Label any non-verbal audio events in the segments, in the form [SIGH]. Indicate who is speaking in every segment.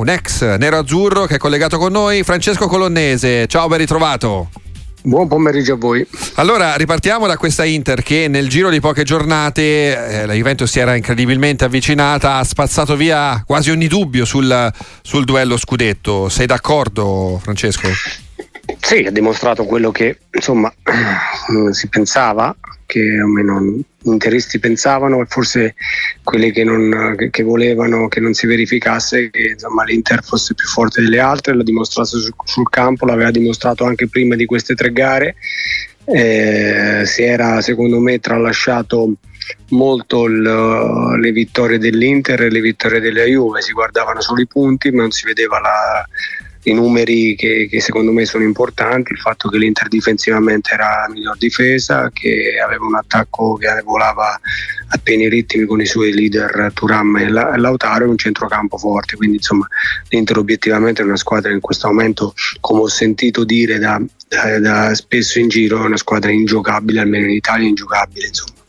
Speaker 1: un ex nero-azzurro che è collegato con noi, Francesco Colonnese. Ciao, ben ritrovato.
Speaker 2: Buon pomeriggio a voi.
Speaker 1: Allora, ripartiamo da questa Inter che nel giro di poche giornate eh, la Juventus si era incredibilmente avvicinata, ha spazzato via quasi ogni dubbio sul, sul duello scudetto. Sei d'accordo, Francesco?
Speaker 2: Sì, ha dimostrato quello che insomma [CLEARS THROAT] si pensava, che almeno gli interisti pensavano e forse quelli che, non, che, volevano che non si verificasse che insomma, l'Inter fosse più forte delle altre, l'ha dimostrato sul, sul campo, l'aveva dimostrato anche prima di queste tre gare. Eh, si era secondo me tralasciato molto il, le vittorie dell'Inter e le vittorie della Juve, si guardavano solo i punti ma non si vedeva la, i numeri che, che, secondo me sono importanti, il fatto che l'Inter difensivamente era la miglior difesa, che aveva un attacco che volava a pieni ritmi con i suoi leader Turam e Lautaro e un centrocampo forte, quindi insomma l'Inter obiettivamente è una squadra in questo momento, come ho sentito dire da, da, da spesso in giro, è una squadra ingiocabile, almeno in Italia ingiocabile. Insomma.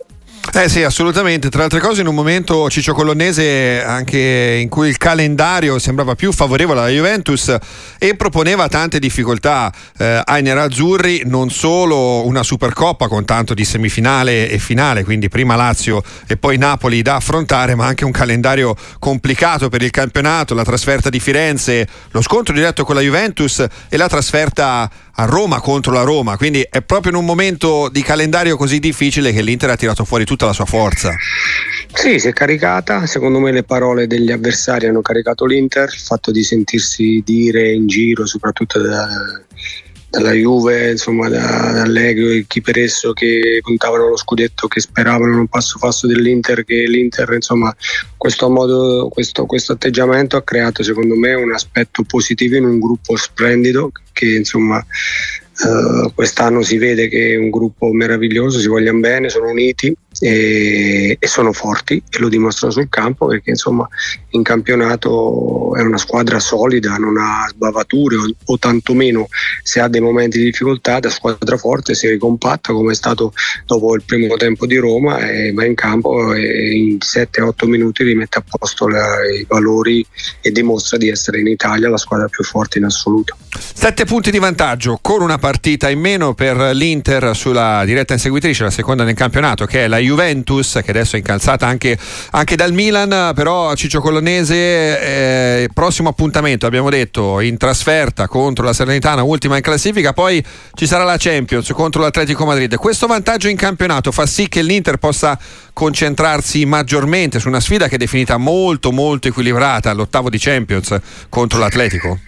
Speaker 1: Eh sì, assolutamente. Tra le altre cose, in un momento Ciccio Colonnese anche in cui il calendario sembrava più favorevole alla Juventus e proponeva tante difficoltà eh, ai nerazzurri, non solo una Supercoppa con tanto di semifinale e finale, quindi prima Lazio e poi Napoli da affrontare, ma anche un calendario complicato per il campionato, la trasferta di Firenze, lo scontro diretto con la Juventus e la trasferta a Roma contro la Roma, quindi è proprio in un momento di calendario così difficile che l'Inter ha tirato fuori tutta la sua forza.
Speaker 2: Sì, si è caricata, secondo me le parole degli avversari hanno caricato l'Inter, il fatto di sentirsi dire in giro, soprattutto da, dalla Juve, insomma da, da Allegri e chi per esso che puntavano lo scudetto, che speravano un passo falso dell'Inter, che l'Inter insomma questo, modo, questo, questo atteggiamento ha creato secondo me un aspetto positivo in un gruppo splendido che insomma Uh, quest'anno si vede che è un gruppo meraviglioso, si vogliono bene, sono uniti e, e, sono forti e lo dimostrano sul campo perché insomma in campionato è una squadra solida, non ha sbavature o, o tantomeno se ha dei momenti di difficoltà da squadra forte si ricompatta come è stato dopo il primo tempo di Roma e va in campo e in 7-8 minuti rimette a posto la, i valori e dimostra di essere in Italia la squadra più forte in assoluto.
Speaker 1: Sette punti di vantaggio con una partita in meno per l'Inter sulla diretta inseguitrice, la seconda nel campionato che è la Juventus che adesso è incalzata anche, anche dal Milan, però Ciccio Colonnese, eh, prossimo appuntamento abbiamo detto in trasferta contro la Salernitana, ultima in classifica, poi ci sarà la Champions contro l'Atletico Madrid. Questo vantaggio in campionato fa sì che l'Inter possa concentrarsi maggiormente su una sfida che è definita molto molto equilibrata all'ottavo di Champions contro l'Atletico?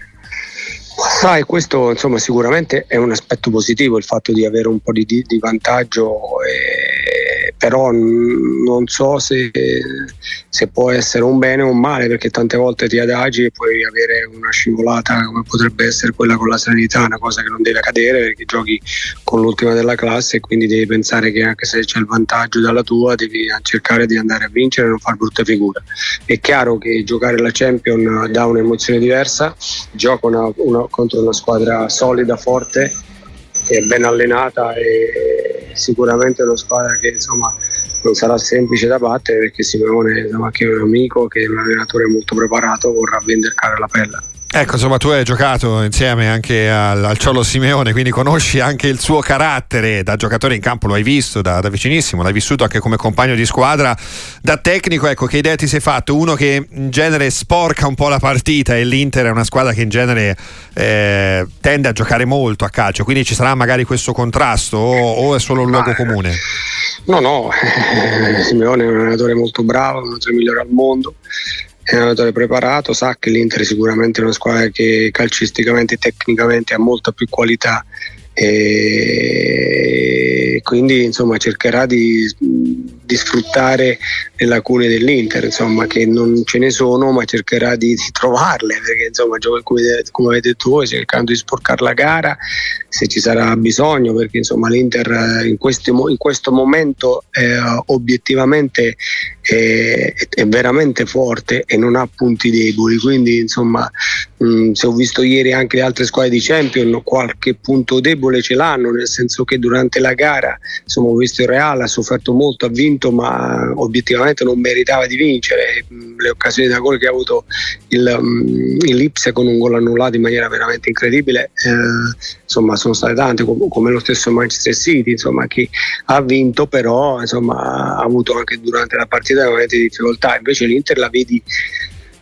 Speaker 2: Sai, questo insomma, sicuramente è un aspetto positivo il fatto di avere un po' di, di vantaggio. E però non so se, se, può essere un bene o un male perché tante volte ti adagi e puoi avere una scivolata come potrebbe essere quella con la Serenità, una cosa che non deve accadere perché giochi con l'ultima della classe e quindi devi pensare che anche se c'è il vantaggio dalla tua devi cercare di andare a vincere e non fare brutte figure. È chiaro che giocare la Champion dà un'emozione diversa, gioca una, una, contro una squadra solida, forte, che è ben allenata e sicuramente è una squadra che insomma non sarà semplice da battere perché Simone insomma, che è un amico, che è un allenatore molto preparato, vorrà vendere la pelle.
Speaker 1: Ecco, insomma, tu hai giocato insieme anche al, al Ciolo Simeone, quindi conosci anche il suo carattere da giocatore in campo, lo hai visto da, da, vicinissimo, l'hai vissuto anche come compagno di squadra. Da tecnico, ecco, che idea ti sei fatto? Uno che in genere sporca un po' la partita e l'Inter è una squadra che in genere eh, tende a giocare molto a calcio, quindi ci sarà magari questo contrasto o, o è solo un luogo comune?
Speaker 2: No, no, [LAUGHS] Simeone è un allenatore molto bravo, uno dei migliori al mondo è un allenatore preparato, sa che l'Inter sicuramente è una squadra che calcisticamente e tecnicamente ha molta più qualità e quindi insomma cercherà di, di, sfruttare le lacune dell'Inter insomma che non ce ne sono ma cercherà di, di trovarle perché insomma come, come avete detto voi cercando di sporcare la gara se ci sarà bisogno, perché insomma l'Inter in, questi, in questo momento eh, obiettivamente è, è, veramente forte e non ha punti deboli, quindi insomma mh, mm, se ho visto ieri anche le altre squadre di Champions qualche punto debole ce l'hanno, nel senso che durante la gara insomma, ho visto il Real, ha sofferto molto, ha vinto ma obiettivamente non meritava di vincere, mm, le occasioni da gol che ha avuto il, um, il Lipsia con un gol annullato in maniera veramente incredibile, eh, insomma sono state tante, come lo stesso Manchester City, insomma chi ha vinto però insomma, ha avuto anche durante la partita momenti di difficoltà, invece l'Inter la vedi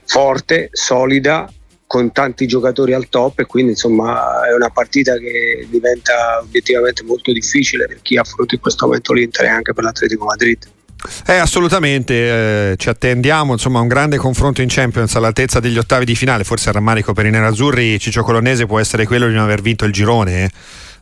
Speaker 2: forte, solida, con tanti giocatori al top e quindi insomma è una partita che diventa obiettivamente molto difficile per chi affronta in questo momento l'Inter e anche per l'Atletico Madrid.
Speaker 1: Eh, assolutamente, eh, ci attendiamo insomma un grande confronto in Champions all'altezza degli ottavi di finale, forse il rammarico per i nerazzurri Ciccio Colonnese può essere quello di non aver vinto il girone, eh?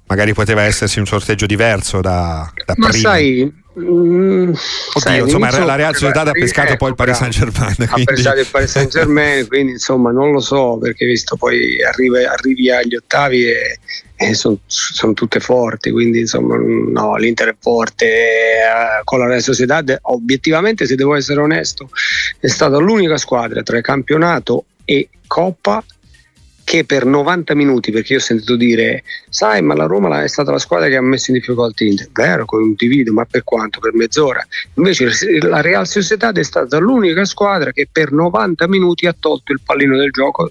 Speaker 1: magari poteva essersi un sorteggio diverso da, da
Speaker 2: Ma prima. sai,
Speaker 1: Mm, Oddio, insomma, la Real Sociedad ha pescato poi il Paris Saint Germain.
Speaker 2: Ha pescato il Paris Saint Germain, [LAUGHS] quindi insomma non lo so perché visto poi arrivi, arrivi agli ottavi e, e sono son tutte forti, quindi insomma no, l'Inter è forte eh, con la Real Sociedad. Obiettivamente, se devo essere onesto, è stata l'unica squadra tra campionato e Coppa che per 90 minuti, perché io ho sentito dire, sai, ma la Roma è stata la squadra che ha messo in difficoltà Inter. Vero, condivido, ma per quanto? Per mezz'ora. Invece la Real Sociedad è stata l'unica squadra che per 90 minuti ha tolto il pallino del gioco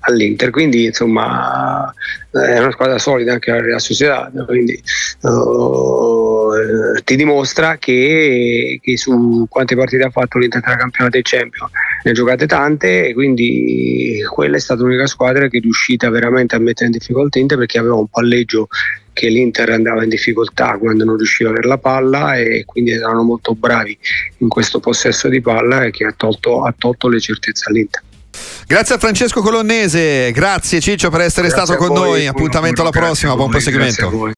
Speaker 2: all'Inter. Quindi, insomma, è una squadra solida anche la Real Sociedad. Quindi, uh, ti dimostra che, che, su quante partite ha fatto l'Inter tra campionato e Champions ne ha giocate tante e quindi quella è stata l'unica squadra che è riuscita veramente a mettere in difficoltà Inter perché aveva un palleggio che l'Inter andava in difficoltà quando non riusciva a avere la palla e quindi erano molto bravi in questo possesso di palla e che ha tolto, ha tolto le certezze all'Inter.
Speaker 1: Grazie a Francesco Colonnese, grazie Ciccio per essere grazie stato con voi. noi, appuntamento alla prossima, buon proseguimento.